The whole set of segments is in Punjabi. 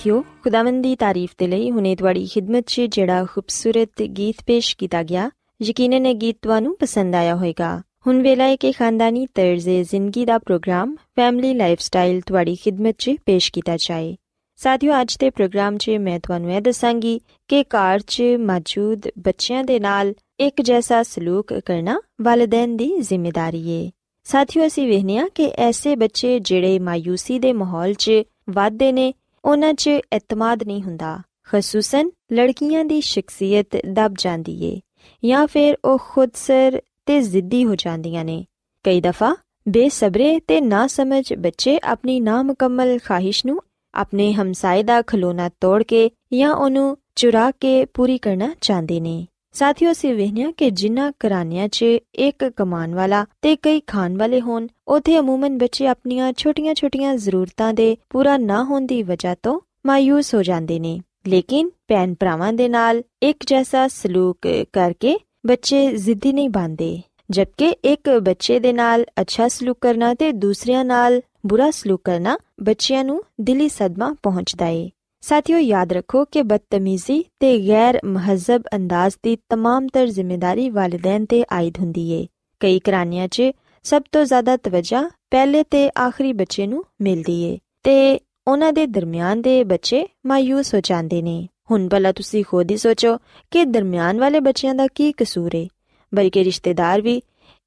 ਸਾਥਿਓ, ਖੁਦਾਵੰਦ ਦੀ ਤਾਰੀਫ ਤੇ ਲਈ ਹੁਨੇ ਤੁਹਾਡੀ ਖidmat 'ਚ ਜਿਹੜਾ ਖੂਬਸੂਰਤ ਗੀਤ ਪੇਸ਼ ਕੀਤਾ ਗਿਆ, ਯਕੀਨਨ ਇਹ ਗੀਤ ਤੁਹਾਨੂੰ ਪਸੰਦ ਆਇਆ ਹੋਵੇਗਾ। ਹੁਣ ਵੇਲਾ ਹੈ ਕਿ ਖਾਨਦਾਨੀ ਤਰਜ਼ੇ ਜ਼ਿੰਦਗੀ ਦਾ ਪ੍ਰੋਗਰਾਮ ਫੈਮਿਲੀ ਲਾਈਫਸਟਾਈਲ ਤੁਹਾਡੀ ਖidmat 'ਚ ਪੇਸ਼ ਕੀਤਾ ਜਾਏ। ਸਾਥਿਓ, ਅੱਜ ਦੇ ਪ੍ਰੋਗਰਾਮ 'ਚ ਮੈਂ ਤੁਹਾਨੂੰ ਇਹ ਦੱਸਾਂਗੀ ਕਿ ਘਰ 'ਚ ਮੌਜੂਦ ਬੱਚਿਆਂ ਦੇ ਨਾਲ ਇੱਕ ਜੈਸਾ ਸਲੂਕ ਕਰਨਾ ਵਾਲਿਦੈਨ ਦੀ ਜ਼ਿੰਮੇਵਾਰੀ ਹੈ ਸਾਥਿਓ, ਅਸੀਂ ਵੇਖਿਆ ਕਿ ਐਸੇ ਬੱਚੇ ਜਿਹੜੇ ਮਾਇੂਸੀ ਦੇ ਮਾਹੌਲ 'ਚ ਵਾਧੇ ਨੇ ਉਹਨਾਂ 'ਚ ਇਤਮਾਦ ਨਹੀਂ ਹੁੰਦਾ। ਖਸੂਸਨ ਲੜਕੀਆਂ ਦੀ ਸ਼ਖਸੀਅਤ ਦਬ ਜਾਂਦੀ ਏ ਜਾਂ ਫਿਰ ਉਹ ਖੁਦਸਰ ਤੇ ਜ਼ਿੱਦੀ ਹੋ ਜਾਂਦੀਆਂ ਨੇ। ਕਈ ਦਫਾ ਬੇਸਬਰੇ ਤੇ ਨਾ ਸਮਝ ਬੱਚੇ ਆਪਣੀ ਨਾਮੁਕੰਮਲ ਖਾਹਿਸ਼ ਨੂੰ ਆਪਣੇ ਹਮਸਾਏ ਦਾ ਖਲੋਣਾ ਤੋੜ ਕੇ ਜਾਂ ਉਹਨੂੰ ਚੁਰਾ ਕੇ ਪੂਰੀ ਕਰਨਾ ਚਾਹੁੰਦੇ ਨੇ। ਸਾਥੀਓ, ਅਸੀਂ ਵੇਖਿਆ ਕਿ ਜਿਨ੍ਹਾਂ ਘਰਾਣਿਆਂ 'ਚ ਇੱਕ ਕਮਾਨ ਵਾਲਾ ਤੇ ਕਈ ਖਾਣ ਵਾਲੇ ਹੋਣ, ਉਥੇ ਅਮੂਮਨ ਬੱਚੇ ਆਪਣੀਆਂ ਛੋਟੀਆਂ-ਛੋਟੀਆਂ ਜ਼ਰੂਰਤਾਂ ਦੇ ਪੂਰਾ ਨਾ ਹੋਣ ਦੀ ਵਜ੍ਹਾ ਤੋਂ ਮਾਇੂਸ ਹੋ ਜਾਂਦੇ ਨੇ। ਲੇਕਿਨ ਭੈਣ ਭਰਾਵਾਂ ਦੇ ਨਾਲ ਇੱਕ ਜੈਸਾ ਸਲੂਕ ਕਰਕੇ ਬੱਚੇ ਜ਼ਿੱਦੀ ਨਹੀਂ ਬਣਦੇ, ਜਦਕਿ ਇੱਕ ਬੱਚੇ ਦੇ ਨਾਲ ਅੱਛਾ ਸਲੂਕ ਕਰਨਾ ਤੇ ਦੂਸਰਿਆਂ ਨਾਲ ਬੁਰਾ ਸਲੂਕ ਕਰਨਾ ਬੱਚਿਆਂ ਨੂੰ ਦਿਲੀ ਸਦਮਾ ਪਹੁੰਚਦਾ ਏ। ਸਾਥੀਓ ਯਾਦ ਰੱਖੋ ਕਿ ਬਦਤਮੀਜ਼ੀ ਤੇ ਗੈਰ ਮਹਜ਼ਬ ਅੰਦਾਜ਼ ਦੀ तमाम ਤਰ ਜ਼ਿੰਮੇਵਾਰੀ ਵਾਲਿਦੈਨ ਤੇ ਆਇਦ ਹੁੰਦੀ ਏ ਕਈ ਕਰਾਨੀਆਂ 'ਚ ਸਭ ਤੋਂ ਜ਼ਿਆਦਾ ਤਵੱਜਾ ਪਹਿਲੇ ਤੇ ਆਖਰੀ ਬੱਚੇ ਨੂੰ ਮਿਲਦੀ ਏ ਤੇ ਉਹਨਾਂ ਦੇ ਦਰਮਿਆਨ ਦੇ ਬੱਚੇ ਮਾਇੂਸ ਹੋ ਜਾਂਦੇ ਨੇ ਹੁਣ ਭਲਾ ਤੁਸੀਂ ਖੁਦ ਹੀ ਸੋਚੋ ਕਿ ਦਰਮਿਆਨ ਵਾਲੇ ਬੱਚਿਆਂ ਦਾ ਕੀ ਕਸੂਰ ਏ ਬਲਕਿ ਰਿਸ਼ਤੇਦਾਰ ਵੀ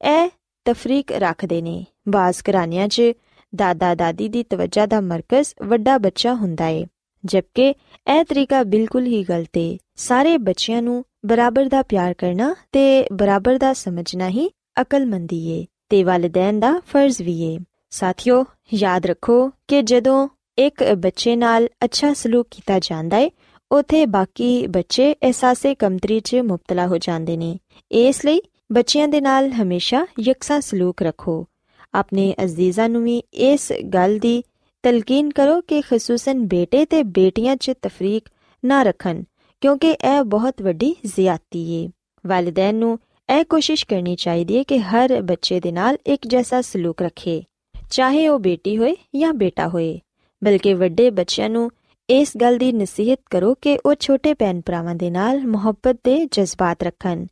ਇਹ ਤਫਰੀਕ ਰੱਖਦੇ ਨੇ ਬਾਜ਼ ਕਰਾਨੀਆਂ 'ਚ ਦਾਦਾ ਦਾਦੀ ਦੀ ਤਵੱਜਾ ਦਾ ਮਰਕਜ਼ ਵੱਡਾ ਬੱਚਾ ਹੁੰਦਾ ਏ ਜਦਕਿ ਇਹ ਤਰੀਕਾ ਬਿਲਕੁਲ ਹੀ ਗਲਤ ਏ। ਸਾਰੇ ਬੱਚਿਆਂ ਨੂੰ ਬਰਾਬਰ ਦਾ ਪਿਆਰ ਕਰਨਾ ਤੇ ਬਰਾਬਰ ਦਾ ਸਮਝਣਾ ਹੀ ਅਕਲਮੰਦੀ ਏ ਤੇ ਵਾਲਿਦੈਨ ਦਾ ਫਰਜ਼ ਵੀ ਏ। ਸਾਥਿਓ, ਯਾਦ ਰੱਖੋ ਕਿ ਜਦੋਂ ਇੱਕ ਬੱਚੇ ਨਾਲ ਅੱਛਾ ਸਲੂਕ ਕੀਤਾ ਜਾਂਦਾ ਏ, ਉਥੇ ਬਾਕੀ ਬੱਚੇ ਅਹਿਸਾਸੇ ਕਮਤਰੀ 'ਚ ਮੁਬਤਲਾ ਹੋ ਜਾਂਦੇ ਨੇ। ਇਸ ਲਈ ਬੱਚਿਆਂ ਦੇ ਨਾਲ ਹਮੇਸ਼ਾ ਯਕਸਾ ਸਲੂਕ ਰੱਖੋ। ਆਪਣੇ ਅਜ਼ੀਜ਼ਾਂ ਨੂੰ ਵੀ ਇਸ ਗੱਲ ਦੀ ਤਲਕੀਨ ਕਰੋ ਕਿ ਖਸੂਸਨ ਬੇਟੇ ਤੇ ਬੇਟੀਆਂ 'ਚ ਤਫਰੀਕ ਨਾ ਰੱਖਣ, ਕਿਉਂਕਿ ਇਹ ਬਹੁਤ ਵੱਡੀ ਜ਼ਿਆਦਤੀ ਏ। ਵਾਲਿਦੈਨ ਨੂੰ ਇਹ ਕੋਸ਼ਿਸ਼ ਕਰਨੀ ਚਾਹੀਦੀ ਹੈ ਕਿ ਹਰ ਬੱਚੇ ਦੇ ਨਾਲ ਇੱਕ ਜੈਸਾ ਸਲੂਕ ਰੱਖੇ, ਚਾਹੇ ਉਹ ਬੇਟੀ ਹੋਏ ਜਾਂ ਬੇਟਾ ਹੋਏ। ਬਲਕਿ ਵੱਡੇ ਬੱਚਿਆਂ ਨੂੰ ਇਸ ਗੱਲ ਦੀ ਨਸੀਹਤ ਕਰੋ ਕਿ ਉਹ ਛੋਟੇ ਭੈਣ ਭਰਾਵਾਂ ਦੇ ਨਾਲ ਮੁਹੱਬਤ ਦੇ ਜਜ਼ਬਾਤ ਰੱਖਣ।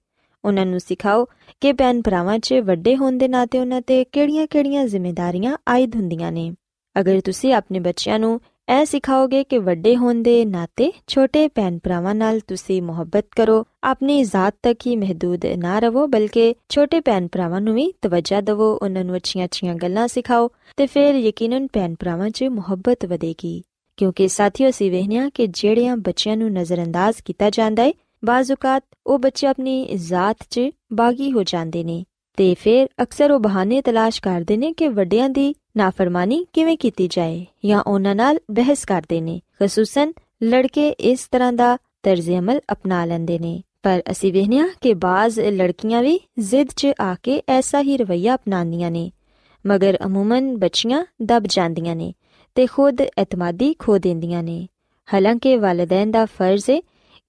ਉਹਨਾਂ ਨੂੰ ਸਿਖਾਓ ਕਿ ਭੈਣ ਭਰਾਵਾਂ 'ਚ ਵੱਡੇ ਹੋਣ ਦੇ ਨਾਤੇ ਉਹਨਾਂ ਤੇ ਕਿਹੜੀਆਂ-ਕਿਹੜੀਆਂ ਜ਼ਿੰਮੇਵਾਰੀਆਂ ਆਇਦ ਹੁੰਦੀਆਂ ਨੇ। ਅਗਰ ਤੁਸੀਂ ਆਪਣੇ ਬੱਚਿਆਂ ਨੂੰ ਇਹ ਸਿਖਾਓਗੇ ਕਿ ਵੱਡੇ ਹੋਣ ਦੇ ਨਾਤੇ ਛੋਟੇ ਭੈਣ ਭਰਾਵਾਂ ਨਾਲ ਤੁਸੀਂ ਮੁਹੱਬਤ ਕਰੋ, ਆਪਣੀ ਜ਼ਾਤ ਤੱਕ ਹੀ ਮਹਦੂਦ ਨਾ ਰਹੋ, ਬਲਕਿ ਛੋਟੇ ਭੈਣ ਭਰਾਵਾਂ ਨੂੰ ਵੀ ਤਵੱਜਾ ਦਿਵੋ, ਉਹਨਾਂ ਨੂੰ ਅੱਛੀਆਂ-ਅੱਛੀਆਂ ਗੱਲਾਂ ਸਿਖਾਓ ਤੇ ਫਿਰ ਯਕੀਨਨ ਭੈਣ ਭਰਾਵਾਂ 'ਚ ਮੁਹੱਬਤ ਵਧੇਗੀ। ਕਿਉਂਕਿ ਸਾਥੀਓ ਸੀ ਵਹਿਨਿਆ ਕਿ ਜਿਹੜਿਆਂ ਬੱਚਿਆਂ ਨੂੰ ਨਜ਼ਰਅੰਦਾਜ਼ ਕੀਤਾ ਜਾਂਦਾ ਹੈ ਬਾਜ਼ੂਕਾਤ ਉਹ ਬੱਚੇ ਆਪਣੀ ਜ਼ਾਤ 'ਚ ਬਾਗੀ ਹੋ ਜਾਂਦੇ ਨੇ ਤੇ ਫਿਰ ਅਕਸਰ ਉਹ ਬਹਾਨੇ ਤਲਾਸ਼ ਕਰਦੇ ਨੇ ਕਿ ਵੱਡਿਆਂ ਦੀ ਨਾਫਰਮਾਨੀ ਕਿਵੇਂ ਕੀਤੀ ਜਾਏ ਜਾਂ ਉਹਨਾਂ ਨਾਲ ਬਹਿਸ ਕਰਦੇ ਨੇ? ਖਸੂਸਨ ਲੜਕੇ ਇਸ ਤਰ੍ਹਾਂ ਦਾ ਤਰਜ਼ ਅਮਲ ਅਪਣਾ ਲੈਂਦੇ ਨੇ। ਪਰ ਅਸੀਂ ਵੇਖਿਆ ਕਿ ਬਾਜ਼ ਲੜਕੀਆਂ ਵੀ ਜ਼ਿੱਦ 'ਚ ਆ ਕੇ ਐਸਾ ਹੀ ਰਵਈਆ ਅਪਣਾਉਂਦੀਆਂ ਨੇ। ਮਗਰ ਅਮੂਮਨ ਬੱਚੀਆਂ ਦਬ ਜਾਂਦੀਆਂ ਨੇ ਤੇ ਖੁਦ ਇਤਮਾਦੀ ਖੋ ਦਿੰਦੀਆਂ ਨੇ। ਹਾਲਾਂਕਿ ਵਾਲਿਦੈਨ ਦਾ ਫਰਜ਼ ਹੈ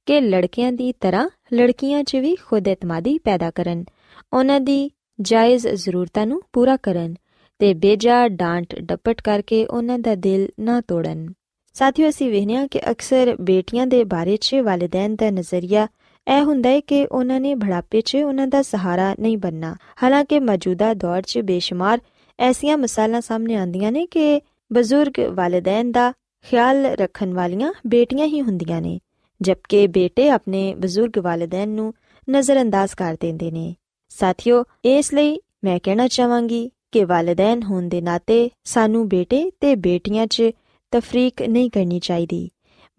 ਕਿ ਲੜਕਿਆਂ ਦੀ ਤਰ੍ਹਾਂ ਲੜਕੀਆਂ 'ਚ ਵੀ ਖੁਦ ਇਤਮਾਦੀ ਪੈਦਾ ਕਰਨ। ਉਹਨਾਂ ਦੀ ਜਾਇਜ਼ ਜ਼ਰੂਰਤਾਂ ਨੂੰ ਪੂਰਾ ਕਰਨ। ਤੇ ਬੇਜਾ ਡਾਂਟ ਡਪਟ ਕਰਕੇ ਉਹਨਾਂ ਦਾ ਦਿਲ ਨਾ ਤੋੜਨ। ਸਾਥੀਓ, ਅਸੀਂ ਵੇਖਿਆ ਕਿ ਅਕਸਰ ਬੇਟੀਆਂ ਦੇ ਬਾਰੇ 'ਚ ਵਾਲਿਦੈਨ ਦਾ ਨਜ਼ਰੀਆ ਇਹ ਹੁੰਦਾ ਹੈ ਕਿ ਉਹਨਾਂ ਨੇ ਬੁਢਾਪੇ 'ਚ ਉਹਨਾਂ ਦਾ ਸਹਾਰਾ ਨਹੀਂ ਬੰਨਾ ਹਾਲਾਂਕਿ ਮੌਜੂਦਾ ਦੌਰ 'ਚ ਬੇਸ਼ੁਮਾਰ ਐਸੀਆਂ ਮਿਸਾਲਾਂ ਸਾਹਮਣੇ ਆਉਂਦੀਆਂ ਨੇ ਕਿ ਬਜ਼ੁਰਗ ਵਾਲਿਦੈਨ ਦਾ ਖਿਆਲ ਰੱਖਣ ਵਾਲੀਆਂ ਬੇਟੀਆਂ ਹੀ ਹੁੰਦੀਆਂ ਨੇ, ਜਦਕਿ ਬੇਟੇ ਆਪਣੇ ਬਜ਼ੁਰਗ ਵਾਲਿਦੈਨ ਨੂੰ ਨਜ਼ਰਅੰਦਾਜ਼ ਕਰ ਦਿੰਦੇ ਨੇ। ਸਾਥੀਓ, ਇਸ ਲਈ ਮੈਂ ਕਹਿਣਾ ਚਾਹਾਂਗੀ ਕਿ ਵਾਲਿਦੈਨ ਹੋਣ ਦੇ ਨਾਤੇ ਸਾਨੂੰ ਬੇਟੇ ਤੇ ਬੇਟੀਆਂ 'ਚ ਤਫਰੀਕ ਨਹੀਂ ਕਰਨੀ ਚਾਹੀਦੀ।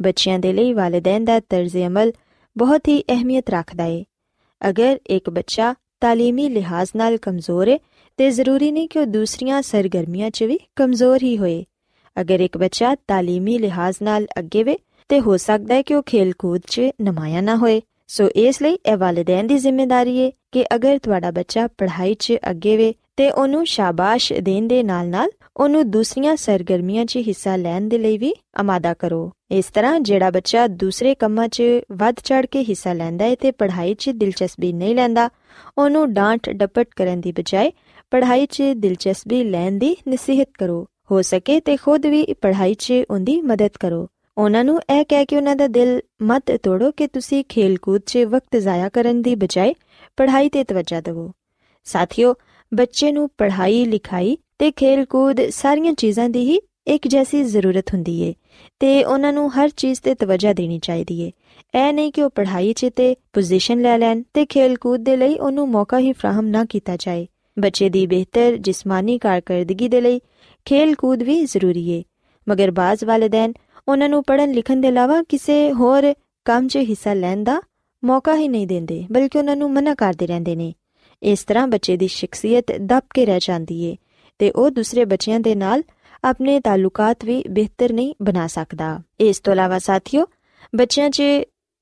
ਬੱਚਿਆਂ ਦੇ ਲਈ ਵਾਲਿਦੈਨ ਦਾ ਤਰਜ਼ ਅਮਲ ਬਹੁਤ ਹੀ ਅਹਿਮੀਅਤ ਰੱਖਦਾ ਹੈ ਅਗਰ ਇੱਕ ਬੱਚਾ ਤਾਲੀਮੀ ਲਿਹਾਜ਼ ਨਾਲ ਕਮਜ਼ੋਰ ਹੈ ਤੇ ਜ਼ਰੂਰੀ ਨਹੀਂ ਕਿ ਉਹ ਦੂਸਰੀਆਂ ਸਰਗਰਮੀਆਂ 'ਚ ਵੀ ਕਮਜ਼ੋਰ ਹੀ ਹੋਏ। ਅਗਰ ਇੱਕ ਬੱਚਾ ਤਾਲੀਮੀ ਲਿਹਾਜ਼ ਨਾਲ ਅੱਗੇ ਵੇ, ਤੇ ਹੋ ਸਕਦਾ ਹੈ ਕਿ ਉਹ ਖੇਲ-ਕੂਦ 'ਚ ਨਮਾਇਆ ਨਾ ਹੋਏ। ਸੋ ਇਸ ਲਈ ਇਹ ਵਾਲਿਦੈਨ ਦੀ ਜ਼ਿੰਮੇਵਾਰੀ ਹੈ ਕਿ ਅਗਰ ਤੁਹਾਡਾ ਬੱਚਾ ਪੜ੍ਹਾਈ 'ਚ ਅੱਗੇ ਵੇ ਤੇ ਉਹਨੂੰ ਸ਼ਾਬਾਸ਼ ਦੇਣ ਦੇ ਨਾਲ-ਨਾਲ ਉਹਨੂੰ ਦੂਸਰੀਆਂ ਸਰਗਰਮੀਆਂ 'ਚ ਹਿੱਸਾ ਲੈਣ ਦੇ ਲਈ ਵੀ ਆਮਾਦਾ ਕਰੋ। ਇਸ ਤਰ੍ਹਾਂ ਜਿਹੜਾ ਬੱਚਾ ਦੂਸਰੇ ਕੰਮਾਂ 'ਚ ਵੱਧ ਚੜ ਕੇ ਹਿੱਸਾ ਲੈਂਦਾ ਹੈ ਤੇ ਪੜ੍ਹਾਈ 'ਚ ਦਿਲਚਸਪੀ ਨਹੀਂ ਲੈਂਦਾ, ਉਹਨੂੰ ਡਾਂਟ ਡਪਟ ਕਰਨ ਦੀ ਬਜਾਏ ਪੜ੍ਹਾਈ 'ਚ ਦਿਲਚਸਪੀ ਲੈਣ ਦੀ ਨਸੀਹਤ ਕਰੋ। ਹੋ ਸਕੇ ਤੇ ਖੁਦ ਵੀ ਪੜ੍ਹਾਈ 'ਚ ਉਹਦੀ ਮਦਦ ਕਰੋ। ਉਹਨਾਂ ਨੂੰ ਇਹ ਕਹਿ ਕੇ ਉਹਨਾਂ ਦਾ ਦਿਲ ਮਤ ਤੋੜੋ ਕਿ ਤੁਸੀਂ ਖੇਲ-ਕੂਦ 'ਚ ਵਕਤ ਜ਼ਾਇਆ ਕਰਨ ਦੀ ਬਜਾਏ ਪੜ੍ਹਾਈ ਤੇ ਤਵੱਜਾ ਦਿਵੋ। ਸਾਥੀਓ, ਬੱਚੇ ਨੂੰ ਪੜ੍ਹਾਈ, ਲਿਖਾਈ ਤੇ ਖੇਲ-ਕੂਦ ਸਾਰੀਆਂ ਚੀਜ਼ਾਂ ਦੀ ਹੀ ਇੱਕ ਜੈਸੀ ਜ਼ਰੂਰਤ ਹੁੰਦੀ ਏ ਤੇ ਉਹਨਾਂ ਨੂੰ ਹਰ ਚੀਜ਼ ਤੇ ਤਵੱਜਾ ਦੇਣੀ ਚਾਹੀਦੀ ਏ। ਇਹ ਨਹੀਂ ਕਿ ਉਹ ਪੜ੍ਹਾਈ 'ਚ ਤੇ ਪੋਜੀਸ਼ਨ ਲੈ ਲੈਣ ਤੇ ਖੇਲ-ਕੂਦ ਦੇ ਲਈ ਉਹਨੂੰ ਮੌਕਾ ਹੀ ਫਰਾਹਮ ਨਾ ਕੀਤਾ ਜਾਏ। ਬੱਚੇ ਦੀ ਬਿਹਤਰ, ਜਿਸਮਾਨੀ ਕਾਰਗਰਦਗੀ ਦੇ ਲਈ ਖੇਲ-ਕੂਦ ਵੀ ਜ਼ਰੂਰੀ ਏ। ਮਗਰ ਬਾਜ਼ ਵਾਲਿਦੈਨ ਉਹਨਾਂ ਨੂੰ ਪੜ੍ਹਨ ਲਿਖਣ ਦੇ ਇਲਾਵਾ ਕਿਸੇ ਹੋਰ ਕੰਮ 'ਚ ਹਿੱਸਾ ਲੈਣ ਦਾ ਮੌਕਾ ਹੀ ਨਹੀਂ ਦਿੰਦੇ, ਬਲਕਿ ਉਹਨਾਂ ਨੂੰ ਮਨਾ ਕਰਦੇ ਰਹਿੰਦੇ ਨੇ। ਇਸ ਤਰ੍ਹਾਂ ਬੱਚੇ ਦੀ ਸ਼ਖਸੀਅਤ ਦਬ ਕੇ ਰਹਿ ਜਾਂਦੀ ਏ ਤੇ ਉਹ ਦੂਸਰੇ ਬੱਚਿਆਂ ਦੇ ਨਾਲ ਆਪਣੇ ਤਾਲੁਕਾਤ ਵੀ ਬਿਹਤਰ ਨਹੀਂ ਬਣਾ ਸਕਦਾ। ਇਸ ਤੋਂ ਇਲਾਵਾ ਸਾਥੀਓ, ਬੱਚਿਆਂ 'ਚ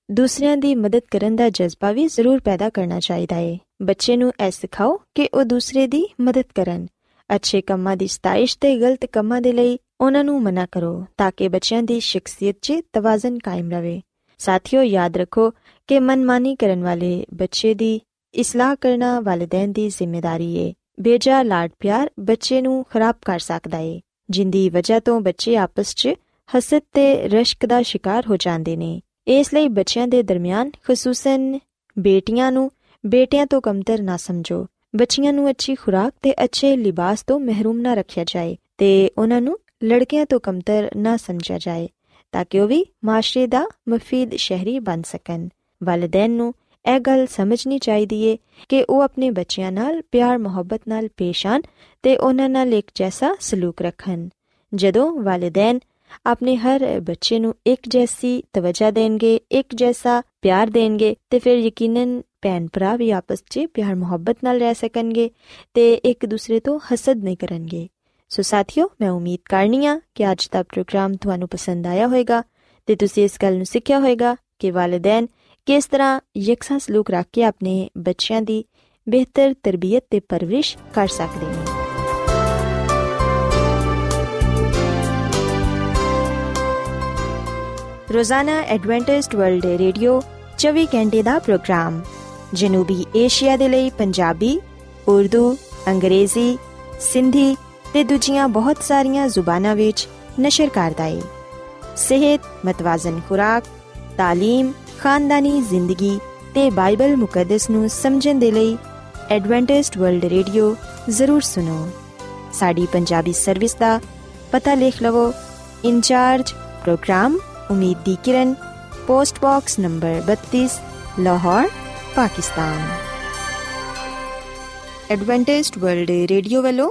ਦੂਸਰਿਆਂ ਦੀ ਮਦਦ ਕਰਨ ਦਾ ਜਜ਼ਬਾ ਵੀ ਜ਼ਰੂਰ ਪੈਦਾ ਕਰਨਾ ਚਾਹੀਦਾ ਏ। ਬੱਚੇ ਨੂੰ ਇਹ ਸਿਖਾਓ ਕਿ ਉਹ ਦੂਸਰੇ ਦੀ ਮਦਦ ਕਰਨ, ਅੱਛੇ ਕੰਮਾਂ ਦੀ ਸਤਾਇਸ਼ ਤੇ ਗਲਤ ਕੰਮਾਂ ਦੇ ਲਈ ਉਹਨਾਂ ਨੂੰ ਮਨਾ ਕਰੋ ਤਾਂ ਕਿ ਬੱਚਿਆਂ ਦੀ ਸ਼ਖਸੀਅਤ 'ਚ ਤਵਾਜ਼ਨ ਕਾਇਮ ਰਵੇ। ਸਾਥੀਓ, ਯਾਦ ਰੱਖੋ ਕਿ ਮਨਮਾਨੀ ਕਰਨ ਵਾਲੇ ਬੱਚੇ ਦੀ ਇਸਲਾਹ ਕਰਨਾ ਵਾਲਿਦੈਨ ਦੀ ਜ਼ਿੰਮੇਵਾਰੀ ਏ। ਬੇਜਾ ਲਾਡ ਪਿਆਰ ਬੱਚੇ ਨੂੰ ਖਰਾਬ ਕਰ ਸਕਦਾ ਏ, ਜਿੰਦੀ ਵਜ੍ਹਾ ਤੋਂ ਬੱਚੇ ਆਪਸ 'ਚ ਹਸਦ ਤੇ ਰਸ਼ਕ ਦਾ ਸ਼ਿਕਾਰ ਹੋ ਜਾਂਦੇ ਨੇ। ਇਸ ਲਈ ਬੱਚਿਆਂ ਦੇ ਦਰਮਿਆਨ ਖਸੂਸਨ ਬੇਟੀਆਂ ਨੂੰ ਬੇਟਿਆਂ ਤੋਂ ਕਮਤਰ ਨਾ ਸਮਝੋ। ਬੱਚੀਆਂ ਨੂੰ ਅੱਛੀ ਖੁਰਾਕ ਤੇ ਅੱਛੇ ਲਿਬਾਸ ਤੋਂ ਮਹਿਰੂਮ ਨਾ ਰੱਖਿਆ ਜਾਏ ਤੇ ਉਹਨਾਂ ਨੂੰ ਲੜਕਿਆਂ ਤੋਂ ਕਮਤਰ ਨਾ ਸਮਝਿਆ ਜਾਏ, ਤਾਂ ਕਿ ਉਹ ਵੀ ਮਾਸ਼ਰੇ ਦਾ ਮਫੀਦ ਸ਼ਹਿਰੀ ਬਣ ਸਕਣ। ਵਾਲਿਦੈਨ ਨੂੰ ਇਹ ਗੱਲ ਸਮਝਣੀ ਚਾਹੀਦੀ ਏ ਕਿ ਉਹ ਆਪਣੇ ਬੱਚਿਆਂ ਨਾਲ ਪਿਆਰ, ਮੁਹੱਬਤ ਨਾਲ ਪੇਸ਼ ਆਣ ਤੇ ਉਹਨਾਂ ਨਾਲ ਇੱਕ ਜੈਸਾ ਸਲੂਕ ਰੱਖਣ। ਜਦੋਂ ਵਾਲਿਦੈਨ ਆਪਣੇ ਹਰ ਬੱਚੇ ਨੂੰ ਇੱਕ ਜੈਸੀ ਤਵੱਜਾ ਦੇਣਗੇ, ਇੱਕ ਜੈਸਾ ਪਿਆਰ ਦੇਣਗੇ ਤੇ ਫਿਰ ਯਕੀਨਨ ਭੈਣ ਭਰਾ ਵੀ ਆਪਸ 'ਚ ਪਿਆਰ ਮੁਹੱਬਤ ਨਾਲ ਰਹਿ ਸਕਣਗੇ ਤੇ ਇੱਕ ਦੂਸਰੇ ਤੋਂ ਹਸਦ ਨਹੀਂ ਕਰਨਗੇ। ਸੋ ਸਾਥੀਓ ਮੈਂ ਉਮੀਦ ਕਰਨੀ ਕਰਨੀਆ ਕਿ ਅੱਜ ਦਾ ਪ੍ਰੋਗਰਾਮ ਤੁਹਾਨੂੰ ਪਸੰਦ ਆਇਆ ਹੋਵੇਗਾ ਤੇ ਤੁਸੀਂ ਇਸ ਗੱਲ ਨੂੰ ਸਿੱਖਿਆ ਹੋਵੇਗਾ ਕਿ ਵਾਲਿਦੈਨ ਕਿਸ ਤਰ੍ਹਾਂ ਯਕਸਾ ਸਲੂਕ ਰੱਖ ਕੇ ਆਪਣੇ ਬੱਚਿਆਂ ਦੀ ਬਿਹਤਰ ਤਰਬੀਅਤ ਤੇ ਪਰਵਰਿਸ਼ ਕਰ ਸਕਦੇ ਨੇ। ਰੋਜ਼ਾਨਾ ਐਡਵੈਂਟਿਸਟ ਵਰਲਡ ਰੇਡੀਓ 24 ਘੰਟੇ ਦਾ ਪ੍ਰੋਗਰਾਮ ਜਨੂਬੀ ਏਸ਼ੀਆ ਦੇ ਲਈ ਪੰਜਾਬੀ, ਉਰਦੂ, ਅੰਗਰੇਜ਼ੀ, ਸਿੰਧੀ ਤੇ ਦੂਜੀਆਂ ਬਹੁਤ ਸਾਰੀਆਂ ਜ਼ੁਬਾਨਾਂ ਵਿੱਚ ਨਸ਼ਰ ਕਰਦਾ ਹੈ। ਸਿਹਤ, ਮਤਵਾਜ਼ਨ ਖੁਰਾਕ, تعلیم, ਖਾਨਦਾਨੀ ਜ਼ਿੰਦਗੀ ਤੇ ਬਾਈਬਲ ਮੁਕੱਦਸ ਨੂੰ ਸਮਝਣ ਦੇ ਲਈ ਐਡਵੈਂਟਿਸਟ ਵਰਲਡ ਰੇਡੀਓ ਜ਼ਰੂਰ ਸੁਨੋ। ਸਾਡੀ ਪੰਜਾਬੀ ਸਰਵਿਸ ਦਾ ਪਤਾ ਲਿਖ ਲਵੋ incharge program Umeed Di Kiran post box number 32 Lahore Pakistan Adventist World Radio ਵੱਲੋਂ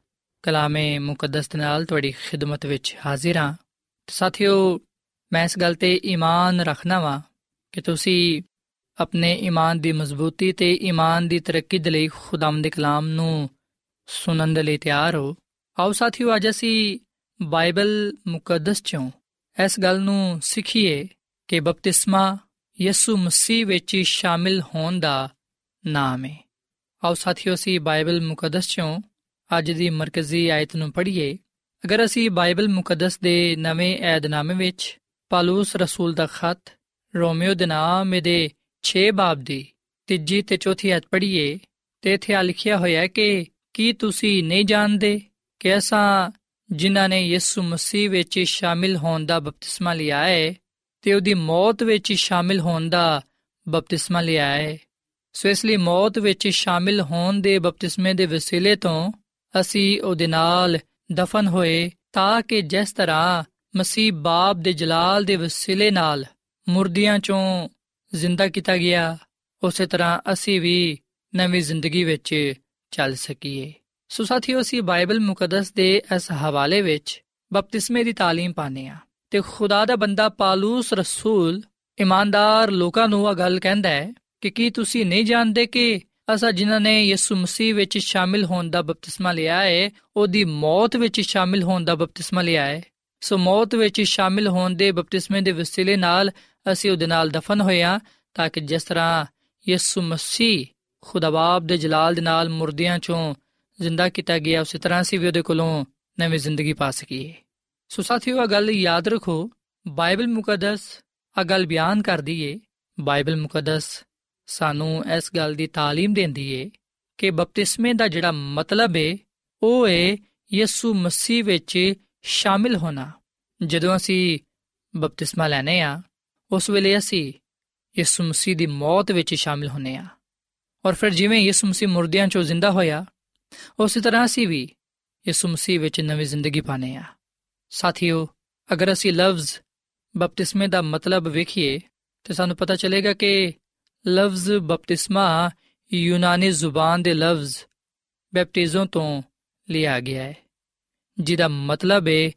ਕਲਾਮੇ ਮੁਕੱਦਸ ਦੇ ਨਾਲ ਤੁਹਾਡੀ ਖਿਦਮਤ ਵਿੱਚ ਹਾਜ਼ਰ ਹਾਂ। ਸਾਥਿਓ, ਮੈਂ ਇਸ ਗੱਲ ਤੇ ਈਮਾਨ ਰੱਖਣਾ ਵਾਂ ਕਿ ਤੁਸੀਂ ਆਪਣੇ ਈਮਾਨ ਦੀ ਮਜ਼ਬੂਤੀ ਤੇ ਈਮਾਨ ਦੀ ਤਰੱਕੀ ਦੇ ਲਈ ਖੁਦਾਮ ਦੇ ਕਲਾਮ ਨੂੰ ਸੁਣਨ ਦੇ ਲਈ ਤਿਆਰ ਹੋ। ਆਓ ਸਾਥੀਓ, ਅੱਜ ਅਸੀਂ ਬਾਈਬਲ ਮੁਕੱਦਸ ਚੋਂ ਇਸ ਗੱਲ ਨੂੰ ਸਿੱਖੀਏ ਕਿ ਬਪਤਿਸਮਾ ਯਿਸੂ ਮਸੀਹ ਵਿੱਚ ਸ਼ਾਮਿਲ ਹੋਣ ਦਾ ਨਾਮ ਹੈ ਆਓ ਸਾਥੀਓ ਸੀ ਬਾਈਬਲ ਮੁਕੱਦਸ ਚੋਂ ਅੱਜ ਦੀ ਮਰਕਜ਼ੀ ਆਇਤ ਨੂੰ ਪੜ੍ਹੀਏ। ਅਗਰ ਅਸੀਂ ਬਾਈਬਲ ਮੁਕੱਦਸ ਦੇ ਨਵੇਂ ਏਧਨਾਮੇ ਵਿੱਚ ਪਾਲੂਸ ਰਸੂਲ ਦਾ ਖਤ, ਰੋਮੀਓ ਦੇ ਨਾਮ ਦੇ 6 ਬਾਬ ਦੀ ਤੀਜੀ ਤੇ ਚੌਥੀ ਆਇਤ ਪੜ੍ਹੀਏ, ਤੇ ਇੱਥੇ ਆ ਲਿਖਿਆ ਹੋਇਆ ਹੈ ਕਿ ਕੀ ਤੁਸੀਂ ਨਹੀਂ ਜਾਣਦੇ ਕਿ ਅਸਾਂ ਜਿਨ੍ਹਾਂ ਨੇ ਯਿਸੂ ਮਸੀਹ ਵਿੱਚ ਸ਼ਾਮਿਲ ਹੋਣ ਦਾ ਬਪਤਿਸਮਾ ਲਿਆ ਹੈ ਤੇ ਉਹਦੀ ਮੌਤ ਵਿੱਚ ਸ਼ਾਮਿਲ ਹੋਣ ਦਾ ਬਪਤਿਸਮਾ ਲਿਆ ਹੈ। ਸੋ ਇਸ ਲਈ ਮੌਤ ਵਿੱਚ ਸ਼ਾਮਿਲ ਹੋਣ ਦੇ ਬਪਤਿਸਮੇ ਦੇ ਵਸੀਲੇ ਤੋਂ ਅਸੀਂ ਉਹਦੇ ਨਾਲ ਦਫਨ ਹੋਏ ਤਾਂ ਕਿ ਜਿਸ ਤਰ੍ਹਾਂ ਮਸੀਹ ਬਾਪ ਦੇ ਜਲਾਲ ਦੇ ਵਸੀਲੇ ਨਾਲ ਮੁਰਦਿਆਂ ਚੋਂ ਜ਼ਿੰਦਾ ਕੀਤਾ ਗਿਆ ਉਸੇ ਤਰ੍ਹਾਂ ਅਸੀਂ ਵੀ ਨਵੀਂ ਜ਼ਿੰਦਗੀ ਵਿੱਚ ਚੱਲ ਸਕੀਏ ਸੋ ਸਾਥੀਓ ਅਸੀਂ ਬਾਈਬਲ ਮੁਕੱਦਸ ਦੇ ਇਸ ਹਵਾਲੇ ਵਿੱਚ ਬਪਤਿਸਮੇ ਦੀ تعلیم ਪਾਣੇ ਆ ਤੇ ਖੁਦਾ ਦਾ ਬੰਦਾ ਪਾਲੂਸ ਰਸੂਲ ਇਮਾਨਦਾਰ ਲੋਕਾਂ ਨੂੰ ਇਹ ਗੱਲ ਕਹਿੰਦਾ ਹੈ ਕਿ ਕੀ ਤੁਸੀਂ ਨਹੀਂ ਜਾਣਦੇ ਕਿ ਅਸਾਂ ਜਿਨ੍ਹਾਂ ਨੇ ਯਿਸੂ ਮਸੀਹ ਵਿੱਚ ਸ਼ਾਮਿਲ ਹੋਣ ਦਾ ਬਪਤਿਸਮਾ ਲਿਆ ਹੈ ਉਹਦੀ ਮੌਤ ਵਿੱਚ ਸ਼ਾਮਿਲ ਹੋਣ ਦਾ ਬਪਤਿਸਮਾ ਲਿਆ ਹੈ ਸੋ ਮੌਤ ਵਿੱਚ ਸ਼ਾਮਿਲ ਹੋਣ ਦੇ ਬਪਤਿਸਮੇ ਦੇ ਵਸੀਲੇ ਨਾਲ ਅਸੀਂ ਉਹਦੇ ਨਾਲ ਦਫਨ ਹੋਇਆ ਤਾਂ ਕਿ ਜਿਸ ਤਰ੍ਹਾਂ ਯਿਸੂ ਮਸੀਹ ਖੁਦਾਬਾਬ ਦੇ ਜਲਾਲ ਦੇ ਨਾਲ ਮੁਰਦਿਆਂ ਚੋਂ ਜ਼ਿੰਦਾ ਕੀਤਾ ਗਿਆ, ਉਸੇ ਤਰ੍ਹਾਂ ਅਸੀਂ ਵੀ ਉਹਦੇ ਕੋਲੋਂ ਨਵੀਂ ਜ਼ਿੰਦਗੀ ਪਾ ਸਕੀਏ। ਸੋ ਸਾਥੀਓ ਆ ਗੱਲ ਯਾਦ ਰੱਖੋ, ਬਾਈਬਲ ਮੁਕੱਦਸ ਆ ਗੱਲ ਬਿਆਨ ਕਰਦੀ ਏ, ਬਾਈਬਲ ਮੁਕੱਦਸ ਸਾਨੂੰ ਇਸ ਗੱਲ ਦੀ تعلیم ਦਿੰਦੀ ਏ ਕਿ ਬਪਤਿਸਮੇ ਦਾ ਜਿਹੜਾ ਮਤਲਬ ਏ ਉਹ ਏ ਯਿਸੂ ਮਸੀਹ ਵਿੱਚ ਸ਼ਾਮਿਲ ਹੋਣਾ ਜਦੋਂ ਅਸੀਂ ਬਪਤਿਸਮਾ ਲੈਨੇ ਆ ਉਸ ਵੇਲੇ ਅਸੀਂ ਯਿਸੂ ਮਸੀਹ ਦੀ ਮੌਤ ਵਿੱਚ ਸ਼ਾਮਿਲ ਹੁੰਨੇ ਆ ਔਰ ਫਿਰ ਜਿਵੇਂ ਯਿਸੂ ਮਸੀਹ ਮੁਰਦਿਆਂ ਚੋਂ ਜ਼ਿੰਦਾ ਹੋਇਆ ਉਸੇ ਤਰ੍ਹਾਂ ਅਸੀਂ ਵੀ ਯਿਸੂ ਮਸੀਹ ਵਿੱਚ ਨਵੀਂ ਜ਼ਿੰਦਗੀ ਪਾਣੇ ਆ ਸਾਥੀਓ ਅਗਰ ਅਸੀਂ ਲਫ਼ਜ਼ ਬਪਤਿਸਮੇ ਦਾ ਮਤਲਬ ਵੇਖੀਏ ਤੇ ਸਾਨੂੰ ਪਤਾ ਚੱਲੇਗਾ ਕਿ ਲਫ਼ਜ਼ ਬਪਤਿਸਮਾ ਯੂਨਾਨੀ ਜ਼ੁਬਾਨ ਦੇ ਲਫ਼ਜ਼ ਬੈਪਟਿਜ਼ਮ ਤੋਂ ਲਿਆ ਗਿਆ ਹੈ, ਜਿਹਦਾ ਮਤਲਬ ਹੈ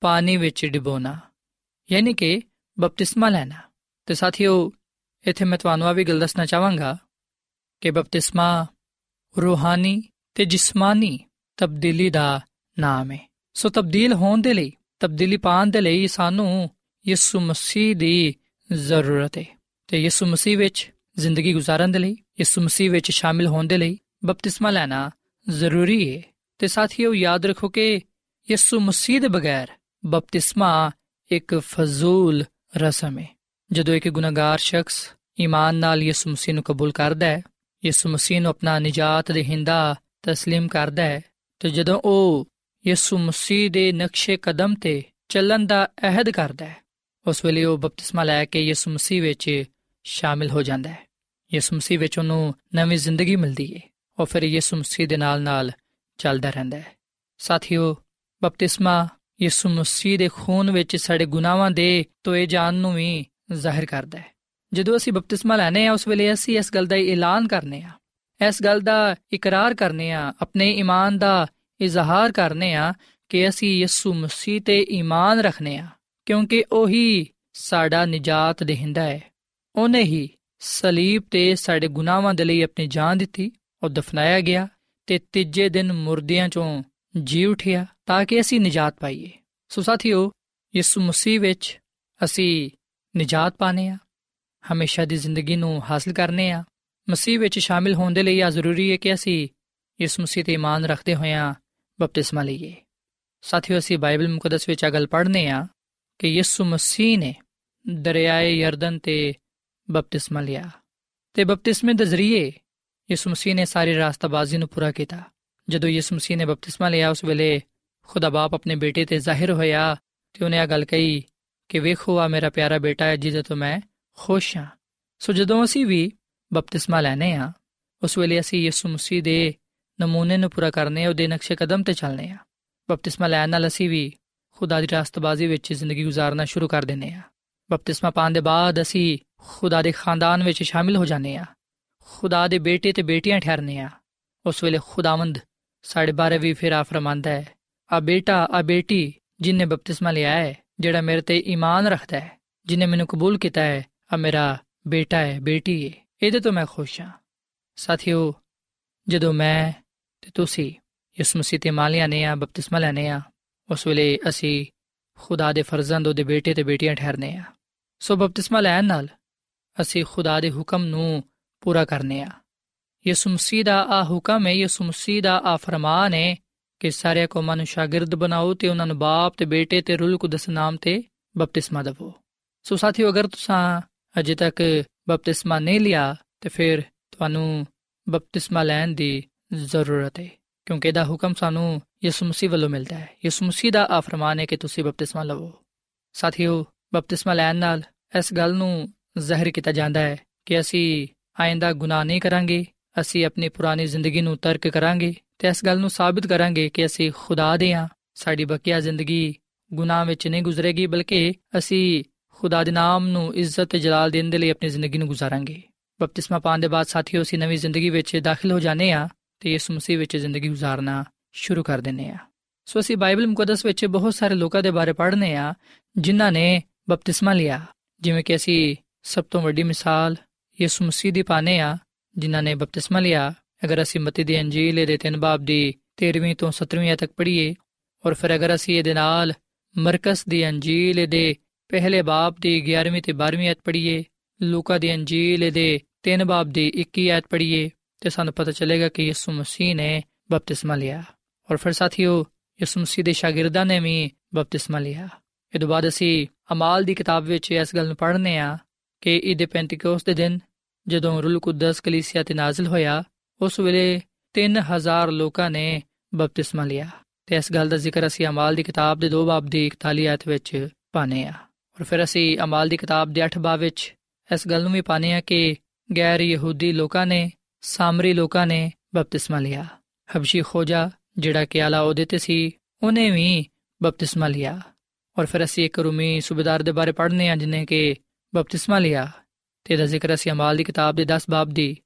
ਪਾਣੀ ਵਿੱਚ ਡਿਬੋਣਾ, ਯਾਨੀ ਕਿ ਬਪਤਿਸਮਾ ਲੈਣਾ। ਤੇ ਸਾਥੀਓ, ਇੱਥੇ ਮੈਂ ਤੁਹਾਨੂੰ ਆ ਵੀ ਗੱਲ ਦੱਸਣਾ ਚਾਹਾਂਗਾ ਕਿ ਬਪਤਿਸਮਾ ਰੂਹਾਨੀ ਤੇ ਜਿਸਮਾਨੀ ਤਬਦੀਲੀ ਦਾ ਨਾਮ ਹੈ। ਸੋ ਤਬਦੀਲ ਹੋਣ ਦੇ ਲਈ, ਤਬਦੀਲੀ ਪਾਉਣ ਦੇ ਲਈ ਸਾਨੂੰ ਯਿਸੂ ਮਸੀਹ ਦੀ ਜ਼ਰੂਰਤ ਹੈ। ਤੇ ਯਿਸੂ ਮਸੀਹ ਵਿੱਚ ਜ਼ਿੰਦਗੀ گزارਣ ਦੇ ਲਈ, ਯਿਸੂ ਮਸੀਹ ਵਿੱਚ ਸ਼ਾਮਿਲ ਹੋਣ ਦੇ ਲਈ ਬਪਤਿਸਮਾ ਲੈਣਾ ਜ਼ਰੂਰੀ ਹੈ ਤੇ ਸਾਥੀਓ, ਯਾਦ ਰੱਖੋ ਕਿ ਯਿਸੂ ਮਸੀਹ ਦੇ ਬਗੈਰ ਬਪਤਿਸਮਾ ਇੱਕ ਫਜ਼ੂਲ ਰਸਮ ਹੈ ਜਦੋਂ ਇੱਕ ਗੁਨਾਹਗਾਰ ਸ਼ਖਸ ਈਮਾਨ ਨਾਲ ਯਿਸੂ ਮਸੀਹ ਨੂੰ ਕਬੂਲ ਕਰਦਾ ਹੈ, ਯਿਸੂ ਮਸੀਹ ਨੂੰ ਆਪਣਾ ਨਜਾਤ ਦੇਹਿੰਦਾ تسلیم ਕਰਦਾ ਹੈ, ਤੇ ਜਦੋਂ ਉਹ ਯਿਸੂ ਮਸੀਹ ਦੇ ਨਕਸ਼ੇ ਕਦਮ ਤੇ ਚੱਲਣ ਦਾ ਅਹਿਦ ਕਰਦਾ ਹੈ, ਉਸ ਵੇਲੇ ਉਹ ਬਪਤਿਸਮਾ ਲੈ ਕੇ ਯਿਸੂ ਮਸੀਹ ਵਿੱਚ ਸ਼ਾਮਿਲ ਹੋ ਜਾਂਦਾ ਹੈ। ਯਿਸੂ ਮਸੀਹ ਵਿੱਚ ਉਹਨੂੰ ਨਵੀਂ ਜ਼ਿੰਦਗੀ ਮਿਲਦੀ ਹੈ ਉਹ ਫਿਰ ਯਿਸੂ ਮਸੀਹ ਦੇ ਨਾਲ-ਨਾਲ ਚੱਲਦਾ ਰਹਿੰਦਾ ਹੈ। ਸਾਥੀਓ, ਬਪਤਿਸਮਾ ਯਿਸੂ ਮਸੀਹ ਦੇ ਖੂਨ ਵਿੱਚ ਸਾਡੇ ਗੁਨਾਹਾਂ ਦੇ ਤੋਏ ਜਾਣ ਨੂੰ ਵੀ ਜ਼ਾਹਿਰ ਕਰਦਾ ਹੈ। ਜਦੋਂ ਅਸੀਂ ਬਪਤਿਸਮਾ ਲੈਨੇ ਆ ਉਸ ਵੇਲੇ ਅਸੀਂ ਇਸ ਗੱਲ ਦਾ ਐਲਾਨ ਕਰਨੇ ਆ ਇਸ ਗੱਲ ਦਾ ਇਕਰਾਰ ਕਰਨੇ ਆ ਆਪਣੇ ਈਮਾਨ ਦਾ ਇਜ਼ਹਾਰ ਕਰਨੇ ਆ ਕਿ ਅਸੀਂ ਯਿਸੂ ਮਸੀਹ ਤੇ ਈਮਾਨ ਰੱਖਨੇ ਆ ਕਿਉਂਕਿ ਉਹੀ ਸਾਡਾ ਨਜਾਤ ਦੇਹਿੰਦਾ ਹੈ। ਉਹਨੇ ਹੀ ਸਲੀਬ ਤੇ ਸਾਡੇ ਗੁਨਾਹਾਂ ਦੇ ਲਈ ਆਪਣੀ ਜਾਨ ਦਿੱਤੀ, ਉਹ ਦਫਨਾਇਆ ਗਿਆ ਤੇ ਤੀਜੇ ਦਿਨ ਮੁਰਦਿਆਂ ਚੋਂ ਜੀ ਉਠਿਆ ਤਾਂ ਕਿ ਅਸੀਂ ਨਜਾਤ ਪਾਈਏ। ਸੋ ਸਾਥੀਓ, ਯਿਸੂ ਮਸੀਹ ਵਿੱਚ ਅਸੀਂ ਨਜਾਤ ਪਾਣੇ ਆ ਹਮੇਸ਼ਾ ਦੀ ਜ਼ਿੰਦਗੀ ਨੂੰ ਹਾਸਲ ਕਰਨੇ ਆ ਮਸੀਹ ਵਿੱਚ ਸ਼ਾਮਿਲ ਹੋਣ ਦੇ ਲਈ ਆ ਜ਼ਰੂਰੀ ਹੈ ਕਿ ਅਸੀਂ ਇਸ ਮਸੀਹ ਤੇ ਇਮਾਨ ਰੱਖਦੇ ਹੋਇਆਂ ਬਪਤਿਸਮਾ ਲਈਏ। ਸਾਥੀਓ, ਅਸੀਂ ਬਾਈਬਲ ਮੁਕੱਦਸ ਵਿੱਚ ਆ ਗੱਲ ਪੜ੍ਹਨੇ ਆ ਕਿ ਯਿਸੂ ਮਸੀਹ ਨੇ ਦਰਿਆਏ ਯਰਦਨ ਤੇ ਬਪਤਿਸਮਾ ਲਿਆ ਤੇ ਬਪਤਿਸਮੇ ਦੇ ਜ਼ਰੀਏ ਯਿਸੂ ਮਸੀਹ ਨੇ ਸਾਰੀ ਰਾਸਤਾਬਾਜ਼ੀ ਨੂੰ ਪੂਰਾ ਕੀਤਾ। ਜਦੋਂ ਯਿਸੂ ਮਸੀਹ ਨੇ ਬਪਤਿਸਮਾ ਲਿਆ, ਉਸ ਵੇਲੇ ਖੁਦਾ ਬਾਪ ਆਪਣੇ ਬੇਟੇ ਤੇ ਜ਼ਾਹਿਰ ਹੋਇਆ ਤੇ ਉਹਨੇ ਆ ਗੱਲ ਕਹੀ ਕਿ ਵੇਖੋ, ਆ ਮੇਰਾ ਪਿਆਰਾ ਬੇਟਾ ਹੈ, ਜਿਹਦੇ ਤੋਂ ਮੈਂ ਖੁਸ਼ ਹਾਂ। ਸੋ ਜਦੋਂ ਅਸੀਂ ਵੀ ਬਪਤਿਸਮਾ ਲੈਨੇ ਆ ਉਸ ਵੇਲੇ ਅਸੀਂ ਯਿਸੂ ਮਸੀਹ ਦੇ ਨਮੂਨੇ ਨੂੰ ਪੂਰਾ ਕਰਨੇ ਆ ਉਹਦੇ ਨਕਸ਼ੇ ਕਦਮ ਤੇ ਚੱਲਨੇ ਆ ਬਪਤਿਸਮਾ ਲੈਣ ਨਾਲ ਅਸੀਂ ਵੀ ਖੁਦਾ ਦੀ ਰਾਸਤਬਾਜ਼ੀ ਵਿੱਚ ਜ਼ਿੰਦਗੀ گزارਨਾ ਸ਼ੁਰੂ ਕਰ ਦਿੰਨੇ ਆ ਬਪਤਿਸਮਾ ਪਾਣ ਦੇ ਬਾਅਦ ਅਸੀਂ ਖੁਦਾ ਦੇ ਖਾਨਦਾਨ ਵਿੱਚ ਸ਼ਾਮਿਲ ਹੋ ਜਾਂਦੇ ਆ ਖੁਦਾ ਦੇ ਬੇਟੇ ਤੇ ਬੇਟੀਆਂ ਠਹਿਰਨੇ ਆ ਉਸ ਵੇਲੇ ਖੁਦਾਵੰਦ ਸਾਡੇ ਬਾਰੇ ਵੀ ਫਿਰ ਆ ਫਰਮਾਂਦਾ ਹੈ, ਆ ਬੇਟਾ, ਆ ਬੇਟੀ ਜਿਨੇ ਬਪਤਿਸਮਾ ਲਿਆ ਹੈ, ਜਿਹੜਾ ਮੇਰੇ ਤੇ ਈਮਾਨ ਰੱਖਦਾ ਹੈ, ਜਿਨੇ ਮੈਨੂੰ ਕਬੂਲ ਕੀਤਾ ਹੈ, ਆ ਮੇਰਾ ਬੇਟਾ ਹੈ, ਬੇਟੀ ਹੈ ਇਹਦੇ ਤੋਂ ਮੈਂ ਖੁਸ਼ ਹਾਂ। ਸਾਥੀਓ, ਜਦੋਂ ਮੈਂ ਤੇ ਤੁਸੀਂ ਇਸ ਮਸੀਹ ਤੇ ਮਾਲਿਆ ਨੇ ਆ ਬਪਤਿਸਮਾ ਲੈਨੇ ਆ ਉਸ ਵੇਲੇ ਅਸੀਂ ਖੁਦਾ ਦੇ ਫਰਜ਼ੰਦ, ਉਹਦੇ ਬੇਟੇ ਤੇ ਬੇਟੀਆਂ ਠਹਿਰਨੇ ਆ ਸੋ ਬਪਤਿਸਮਾ ਲੈਣ ਨਾਲ ਅਸੀਂ ਖੁਦਾ ਦੇ ਹੁਕਮ ਨੂੰ ਪੂਰਾ ਕਰਨੇ ਆ। ਯਿਸੂ ਮਸੀਹ ਦਾ ਆ ਹੁਕਮ ਹੈ, ਯਿਸੂ ਮਸੀਹ ਦਾ ਆ ਫਰਮਾਨ ਹੈ ਕਿ ਸਾਰੇ ਕੌਮਾਂ ਨੂੰ ਸ਼ਾਗਿਰਦ ਬਣਾਓ ਤੇ ਉਹਨਾਂ ਨੂੰ ਬਾਪ ਤੇ ਬੇਟੇ ਤੇ ਰੂਲ ਕੁਦਸ ਨਾਮ ਤੇ ਬਪਤਿਸਮਾ ਦਿਵੋ। ਸੋ ਸਾਥੀਓ, ਅਗਰ ਤੁਸੀਂ ਅਜੇ ਤੱਕ ਬਪਤਿਸਮਾ ਨਹੀਂ ਲਿਆ, ਤੇ ਫਿਰ ਤੁਹਾਨੂੰ ਬਪਤਿਸਮਾ ਲੈਣ ਦੀ ਜ਼ਰੂਰਤ ਹੈ, ਕਿਉਂਕਿ ਇਹਦਾ ਹੁਕਮ ਸਾਨੂੰ ਯਿਸੂ ਮਸੀਹ ਵੱਲੋਂ ਮਿਲਦਾ ਹੈ। ਯਿਸੂ ਮਸੀਹ ਦਾ ਆ ਫਰਮਾਨ ਹੈ ਕਿ ਤੁਸੀਂ ਬਪਤਿਸਮਾ ਲਵੋ। ਸਾਥੀਓ ਬਪਤਿਸਮਾ ਲੈਣ ਨਾਲ ਇਸ ਗੱਲ ਨੂੰ ਜ਼ਾਹਿਰ ਕੀਤਾ ਜਾਂਦਾ ਹੈ ਕਿ ਅਸੀਂ ਆਇੰਦਾ ਗੁਨਾਹ ਨਹੀਂ ਕਰਾਂਗੇ, ਅਸੀਂ ਆਪਣੀ ਪੁਰਾਣੀ ਜ਼ਿੰਦਗੀ ਨੂੰ ਤਰਕ ਕਰਾਂਗੇ ਤੇ ਇਸ ਗੱਲ ਨੂੰ ਸਾਬਿਤ ਕਰਾਂਗੇ ਕਿ ਅਸੀਂ ਖੁਦਾ ਦੇ ਹਾਂ, ਸਾਡੀ ਬਕੀਆ ਜ਼ਿੰਦਗੀ ਗੁਨਾਹ ਵਿੱਚ ਨਹੀਂ ਗੁਜ਼ਰੇਗੀ, ਬਲਕਿ ਅਸੀਂ ਖੁਦਾ ਦੇ ਨਾਮ ਨੂੰ ਇੱਜ਼ਤ ਤੇ ਜਲਾਲ ਦੇਣ ਦੇ ਲਈ ਆਪਣੀ ਜ਼ਿੰਦਗੀ ਨੂੰ ਗੁਜ਼ਾਰਾਂਗੇ। ਬਪਤਿਸਮਾ ਪਾਣ ਦੇ ਬਾਅਦ ਸਾਥੀਓ, ਅਸੀਂ ਨਵੀਂ ਜ਼ਿੰਦਗੀ ਵਿੱਚ ਦਾਖਲ ਹੋ ਜਾਂਦੇ ਆ ਤੇ ਯਿਸੂ ਮਸੀਹ ਵਿੱਚ ਜ਼ਿੰਦਗੀ ਗੁਜ਼ਾਰਨਾ ਸ਼ੁਰੂ ਕਰ ਦਿੰਨੇ ਆ ਸੋ ਅਸੀਂ ਬਾਈਬਲ ਮੁਕੱਦਸ ਵਿੱਚ ਬਹੁਤ ਸਾਰੇ ਲੋਕਾਂ ਦੇ ਬਾਰੇ ਪੜ੍ਹਨੇ ਆ ਜਿਨ੍ਹਾਂ ਨੇ ਬਪਤਿਸਮਾ ਲਿਆ ਜਿਵੇਂ ਕਿ ਅਸੀਂ ਸਭ ਤੋਂ ਵੱਡੀ ਮਿਸਾਲ ਯਿਸੂ ਮਸੀਹ ਦੀ ਪਾਣੇ ਆ ਜਿਨ੍ਹਾਂ ਨੇ ਬਪਤਿਸਮਾ ਲਿਆ ਅਗਰ ਅਸੀਂ ਮਤੀ ਦੀ ਅੰਜੀਲ ਦੇ ਤਿੰਨ ਬਾਬ ਦੀ 13ਵੀਂ ਤੋਂ 17ਵੀਂ ਤੱਕ ਪੜ੍ਹੀਏ ਔਰ ਫਿਰ ਅਗਰ ਅਸੀਂ ਇਹਦੇ ਨਾਲ ਮਰਕਸ ਦੀ ਅੰਜੀਲ ਦੇ ਪਹਿਲੇ ਬਾਬ ਦੀ 11ਵੀਂ ਤੇ 12ਵੀਂ ਆਇਤ ਪੜ੍ਹੀਏ ਲੂਕਾ ਦੀ ਅੰਜੀਲ ਦੇ 3 ਬਾਬ ਦੀ 21 ਆਇਤ ਪੜ੍ਹੀਏ ਤੇ ਸਾਨੂੰ ਪਤਾ ਚੱਲੇਗਾ ਕਿ ਯਿਸੂ ਮਸੀਹ ਨੇ ਬਪਤਿਸਮਾ ਲਿਆ ਔਰ ਫਿਰ ਸਾਥੀਓ ਯਿਸੂ ਮਸੀਹ ਦੇ ਸ਼ਾਗਿਰਦਾਂ ਨੇ ਵੀ ਬਪਤਿਸਮਾ ਲਿਆ ਇਹ ਤੋਂ ਬਾਅਦ ਅਸੀਂ ਅਮਾਲ ਦੀ ਕਿਤਾਬ ਵਿੱਚ ਇਸ ਗੱਲ ਨੂੰ ਪੜ੍ਹਨੇ ਆ ਕਿ ਇਹਦੇ ਪੈਂਤੀਕੋਸ ਦੇ ਦਿਨ ਜਦੋਂ ਰੂਲ ਕੁਦਸ ਕਲੀਸਿਆ ਤੇ ਨਾਜ਼ਲ ਹੋਇਆ, ਉਸ ਵੇਲੇ 3000 ਲੋਕਾਂ ਨੇ ਬਪਤਿਸਮਾ ਲਿਆ ਤੇ ਇਸ ਗੱਲ ਦਾ ਜ਼ਿਕਰ ਅਸੀਂ ਅਮਾਲ ਦੀ ਕਿਤਾਬ ਦੇ 2 ਬਾਬ ਦੀ 41 ਆਇਤ ਵਿੱਚ ਪਾਨੇ ਆ। ਔਰ ਫਿਰ ਅਸੀਂ ਅਮਾਲ ਦੀ ਕਿਤਾਬ ਦੇ 8 ਬਾਬ ਵਿੱਚ ਇਸ ਗੱਲ ਨੂੰ ਵੀ ਪਾਨੇ ਆ ਕਿ ਗੈਰ ਯਹੂਦੀ ਲੋਕਾਂ ਨੇ, ਸਾਮਰੀ ਲੋਕਾਂ ਨੇ ਬਪਤਿਸਮਾ ਲਿਆ। ਹਬਸ਼ੀ ਖੋਜਾ, ਜਿਹੜਾ ਕਿ ਆਲਾ ਉਹਦੇ ਤੇ ਸੀ, ਉਹਨੇ ਵੀ ਬਪਤਿਸਮਾ ਲਿਆ। ਔਰ ਫਿਰ ਅਸੀਂ ਇੱਕ ਰੂਮੀ ਸੂਬੇਦਾਰ ਦੇ ਬਾਰੇ ਪੜ੍ਹਨੇ ਆ, ਜਿਨੇ ਕਿ ਬਪਤਿਸਮਾ ਲਿਆ। ਤੇ ਦਾ ਜ਼ਿਕਰ ਅਸੀਂ ਅਮਾਲ ਦੀ ਕਿਤਾਬ ਦੇ 10 ਬਾਬ ਦੀ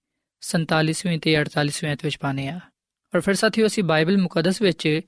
47ਵੀਂ ਤੇ 48ਵੀਂ ਵਿੱਚ ਪਾਨੇ ਆ। ਔਰ ਫਿਰ ਸਾਥੀਓ, ਅਸੀਂ ਬਾਈਬਲ ਮੁਕੱਦਸ ਵਿੱਚ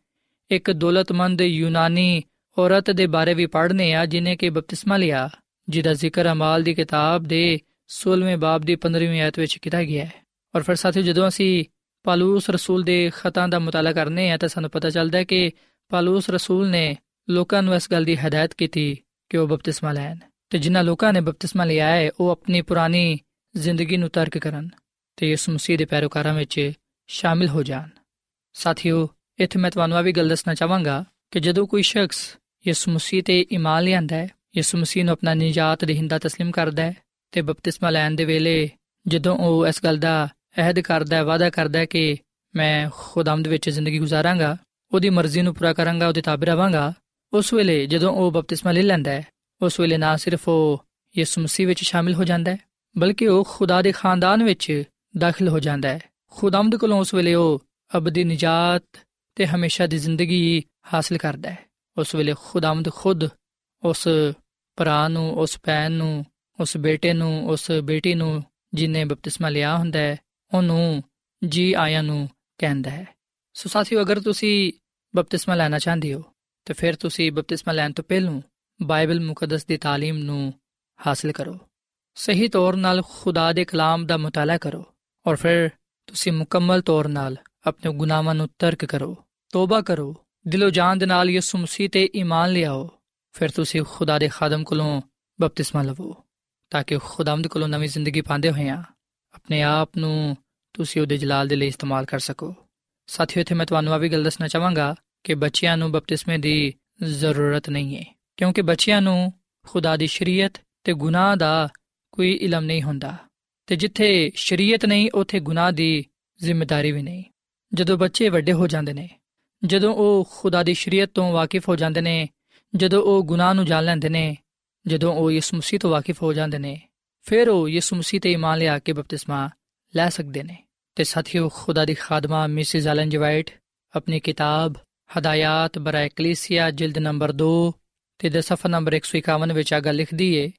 ਇੱਕ ਦੌਲਤਮੰਦ ਯੂਨਾਨੀ ਔਰਤ ਦੇ ਬਾਰੇ ਵੀ ਪੜ੍ਹਨੇ ਆ, ਜਿਨੇ ਕਿ ਬਪਤਿਸਮਾ ਲਿਆ, ਜਿਹਦਾ ਜ਼ਿਕਰ ਅਮਾਲ ਦੀ ਕਿਤਾਬ ਦੇ 16ਵੇਂ ਬਾਬ ਦੀ 15ਵੀਂ ਆਇਤ ਵਿੱਚ ਕੀਤਾ ਗਿਆ ਹੈ। ਔਰ ਫਿਰ ਸਾਥੀਓ, ਜਦੋਂ ਅਸੀਂ ਪਾਲੂਸ ਰਸੂਲ ਦੇ ਖਤਾਂ ਦਾ ਮੁਤਾਲਾ ਕਰਨੇ ਆ, ਤਾਂ ਸਾਨੂੰ ਪਤਾ ਚੱਲਦਾ ਹੈ ਕਿ ਪਾਲੂਸ ਰਸੂਲ ਨੇ ਲੋਕਾਂ ਨੂੰ ਇਸ ਗੱਲ ਦੀ ਹਦਾਇਤ ਕੀਤੀ ਕਿ ਉਹ ਬਪਤਿਸਮਾ ਲੈਣ ਤੇ ਜਿਨ੍ਹਾਂ ਲੋਕਾਂ ਨੇ ਬਪਤਿਸਮਾ ਲਿਆ ਹੈ, ਉਹ ਆਪਣੀ ਪੁਰਾਣੀ ਜ਼ਿੰਦਗੀ ਨੂੰ ਤਰਕ ਕਰਨ ਤੇ ਯਿਸੂ ਮਸੀਹ ਦੇ ਪੈਰੋਕਾਰਾਂ ਵਿੱਚ ਸ਼ਾਮਿਲ ਹੋ ਜਾਣ। ਸਾਥੀਓ, ਇੱਥੇ ਮੈਂ ਤੁਹਾਨੂੰ ਆ ਵੀ ਗੱਲ ਦੱਸਣਾ ਚਾਹਾਂਗਾ ਕਿ ਜਦੋਂ ਕੋਈ ਸ਼ਖਸ ਯਿਸੂ ਮਸੀਹ ਤੇ ਈਮਾਨ ਲਿਆਂਦਾ ਹੈ, ਯਿਸੂ ਮਸੀਹ ਨੂੰ ਆਪਣਾ ਨਜਾਤ ਦੇਹਿੰਦਾ تسلیم ਕਰਦਾ ਹੈ ਤੇ ਬਪਤਿਸਮਾ ਲੈਣ ਦੇ ਵੇਲੇ ਜਦੋਂ ਉਹ ਇਸ ਗੱਲ ਦਾ ਅਹਿਦ ਕਰਦਾ ਹੈ, ਵਾਅਦਾ ਕਰਦਾ ਹੈ ਕਿ ਮੈਂ ਖੁਦਾਮਦ ਵਿੱਚ ਜ਼ਿੰਦਗੀ ਗੁਜ਼ਾਰਾਂਗਾ, ਉਹਦੀ ਮਰਜ਼ੀ ਨੂੰ ਪੂਰਾ ਕਰਾਂਗਾ, ਉਹਦੇ ਤਾਬੇ ਰਵਾਂਗਾ ਉਸ ਵੇਲੇ ਜਦੋਂ ਉਹ ਬਪਤਿਸਮਾ ਲੈ ਲੈਂਦਾ ਹੈ, ਉਸ ਵੇਲੇ ਨਾ ਸਿਰਫ ਉਹ ਯਿਸੂ ਮਸੀਹ ਵਿੱਚ ਸ਼ਾਮਿਲ ਹੋ ਜਾਂਦਾ ਹੈ, ਬਲਕਿ ਉਹ ਖੁਦਾ ਦੇ ਖਾਨਦਾਨ ਵਿੱਚ ਦਾਖਲ ਹੋ ਜਾਂਦਾ ਹੈ। ਖੁਦਾਮਦ ਕੋਲੋਂ ਉਸ ਵੇਲੇ ਉਹ ਅਬਦੀ ਨਜਾਤ ਤੇ ਹਮੇਸ਼ਾ ਦੀ ਜ਼ਿੰਦਗੀ ਹਾਸਲ ਕਰਦਾ ਹੈ। ਉਸ ਵੇਲੇ ਖੁਦਾਮਦ ਖੁਦ ਉਸ ਭਰਾ ਨੂੰ, ਉਸ ਭੈਣ ਨੂੰ, ਉਸ ਬੇਟੇ ਨੂੰ, ਉਸ ਬੇਟੀ ਨੂੰ ਜਿਨੇ ਬਪਤਿਸਮਾ ਲਿਆ ਹੁੰਦਾ ਹੈ, ਉਹਨੂੰ ਜੀ ਆਇਆਂ ਨੂੰ ਕਹਿੰਦਾ ਹੈ। ਸੋ ਸਾਥੀਓ, ਅਗਰ ਤੁਸੀਂ ਬਪਤਿਸਮਾ ਲੈਣਾ ਚਾਹੁੰਦੇ ਹੋ ਤਾਂ ਫਿਰ ਤੁਸੀਂ ਬਪਤਿਸਮਾ ਲੈਣ ਤੋਂ ਪਹਿਲਾਂ ਬਾਈਬਲ ਮੁਕੱਦਸ ਦੀ ਤਾਲੀਮ ਨੂੰ ਹਾਸਲ ਕਰੋ। ਸਹੀ ਤੌਰ ਨਾਲ ਖੁਦਾ ਦੇ ਕਲਾਮ ਦਾ ਮਤਾਲਾ ਕਰੋ ਔਰ ਫਿਰ ਤੁਸੀਂ ਮੁਕੰਮਲ ਤੌਰ ਨਾਲ ਆਪਣੇ ਗੁਨਾਹਾਂ ਨੂੰ ਤਰਕ ਕਰੋ, ਤੋਬਾ ਕਰੋ, ਦਿਲੋਂ ਜਾਨ ਦੇ ਨਾਲ ਯਿਸੂ ਮਸੀਹ ਤੇ ਈਮਾਨ ਲਿਆਓ, ਫਿਰ ਤੁਸੀਂ ਖੁਦਾ ਦੇ ਖਾਦਮ ਕੋਲੋਂ ਬਪਤਿਸਮਾ ਲਵੋ, ਤਾਂ ਕਿ ਖੁਦਾਮਦ ਕੋਲੋਂ ਨਵੀਂ ਜ਼ਿੰਦਗੀ ਪਾਉਂਦੇ ਹੋਏ ਆ ਆਪਣੇ ਆਪ ਨੂੰ ਤੁਸੀਂ ਉਹਦੇ ਜਲਾਲ ਦੇ ਲਈ ਇਸਤੇਮਾਲ ਕਰ ਸਕੋ। ਸਾਥੀਓ, ਇੱਥੇ ਮੈਂ ਤੁਹਾਨੂੰ ਆ ਵੀ ਗੱਲ ਦੱਸਣਾ ਚਾਹਾਂਗਾ ਕਿ ਬੱਚਿਆਂ ਨੂੰ ਬਪਤਿਸਮੇ ਦੀ ਜ਼ਰੂਰਤ ਨਹੀਂ ਹੈ, ਕਿਉਂਕਿ ਬੱਚਿਆਂ ਨੂੰ ਖੁਦਾ ਦੀ ਸ਼ਰੀਅਤ ਤੇ ਗੁਨਾਹ ਦਾ ਕੋਈ ਇਲਮ ਨਹੀਂ ਹੁੰਦਾ, ਤੇ ਜਿੱਥੇ ਸ਼ਰੀਅਤ ਨਹੀਂ, ਉਥੇ ਗੁਨਾਹ ਦੀ ਜ਼ਿੰਮੇਵਾਰੀ ਵੀ ਨਹੀਂ। ਜਦੋਂ ਬੱਚੇ ਵੱਡੇ ਹੋ ਜਾਂਦੇ ਨੇ, ਜਦੋਂ ਉਹ ਖੁਦਾ ਦੀ ਸ਼ਰੀਅਤ ਤੋਂ ਵਾਕਿਫ ਹੋ ਜਾਂਦੇ ਨੇ, ਜਦੋਂ ਉਹ ਗੁਨਾਹ ਨੂੰ ਜਾਣ ਲੈਂਦੇ ਨੇ, ਜਦੋਂ ਉਹ ਯਿਸੂ ਮਸੀਹ ਤੋਂ ਵਾਕਿਫ ਹੋ ਜਾਂਦੇ ਨੇ, ਫਿਰ ਉਹ ਯਿਸੂ ਮਸੀਹ ਤੇ ਇਮਾਨ ਲਿਆ ਕੇ ਬਪਤਿਸਮਾ ਲੈ ਸਕਦੇ ਨੇ। ਤੇ ਸਾਥੀਓ, ਖੁਦਾ ਦੀ ਖਾਦਮਾ ਮਿਸਿਸ ਐਲਨ ਜੀ ਵਾਈਟ ਆਪਣੀ ਕਿਤਾਬ ਹਦਾਇਤ ਬਰਾਇ ਕਲੀਸਿਆ ਜਿਲਦ ਨੰਬਰ 2 ਤੇ ਦੇ ਸਫਾ ਨੰਬਰ 151 ਵਿੱਚ ਆ ਗੱਲ ਲਿਖਦੀ ਏ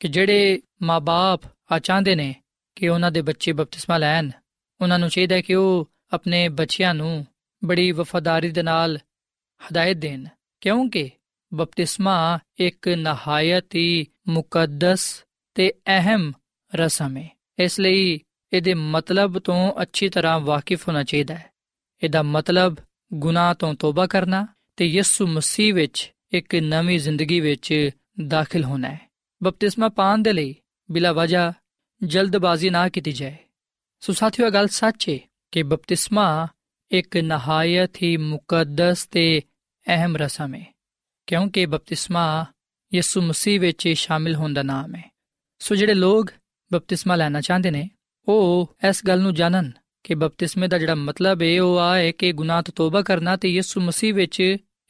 ਕਿ ਜਿਹੜੇ ਮਾਪੇ ਆ ਚਾਹੁੰਦੇ ਨੇ ਕਿ ਉਹਨਾਂ ਦੇ ਬੱਚੇ ਬਪਤਿਸਮਾ ਲੈਣ, ਉਹਨਾਂ ਨੂੰ ਚਾਹੀਦਾ ਕਿ ਉਹ ਆਪਣੇ ਬੱਚਿਆਂ ਨੂੰ ਬੜੀ ਵਫਾਦਾਰੀ ਦੇ ਨਾਲ ਹਦਾਇਤ ਦੇਣ। ਕਿਉਂਕਿ ਬਪਤਿਸਮਾ ਇੱਕ ਨਹਾਇਤ ਹੀ ਮੁਕੱਦਸ ਤੇ ਅਹਿਮ ਰਸਮ ਹੈ ਇਸ ਲਈ ਇਹਦੇ ਮਤਲਬ ਤੋਂ ਅੱਛੀ ਤਰ੍ਹਾਂ ਵਾਕਿਫ ਹੋਣਾ ਚਾਹੀਦਾ ਹੈ। ਇਹਦਾ ਮਤਲਬ ਗੁਨਾਹ ਤੋਂ ਤੋਬਾ ਕਰਨਾ ਤੇ ਯਿਸੂ ਮਸੀਹ ਵਿੱਚ ਇੱਕ ਨਵੀਂ ਜ਼ਿੰਦਗੀ ਵਿੱਚ ਦਾਖਲ ਹੋਣਾ ਹੈ। ਬਪਤਿਸਮਾ ਪਾਣ ਦੇ ਲਈ ਬਿਲਾ ਵਜ੍ਹਾ ਜਲਦਬਾਜ਼ੀ ਨਾ ਕੀਤੀ ਜਾਏ। ਸੋ ਸਾਥੀਓ ਗੱਲ ਸੱਚ ਹੈ ਕਿ ਬਪਤਿਸਮਾ ਇੱਕ ਨਹਾਇਤ ਹੀ ਮੁਕੱਦਸ ਤੇ ਅਹਿਮ ਰਸਮ ਹੈ ਕਿਉਂਕਿ ਬਪਤਿਸਮਾ ਯਿਸੂ ਮਸੀਹ ਵਿੱਚ ਸ਼ਾਮਿਲ ਹੋਣ ਦਾ ਨਾਮ ਹੈ ਸੋ ਜਿਹੜੇ ਲੋਕ ਬਪਤਿਸਮਾ ਲੈਣਾ ਚਾਹੁੰਦੇ ਨੇ, ਉਹ ਇਸ ਗੱਲ ਨੂੰ ਜਾਣਨ ਕਿ ਬਪਤਿਸਮੇ ਦਾ ਜਿਹੜਾ ਮਤਲਬ ਹੈ ਉਹ ਆ ਹੈ ਕਿ ਗੁਨਾਹ ਤੋਂ ਤੋਬਾ ਕਰਨਾ ਤੇ ਯਿਸੂ ਮਸੀਹ ਵਿੱਚ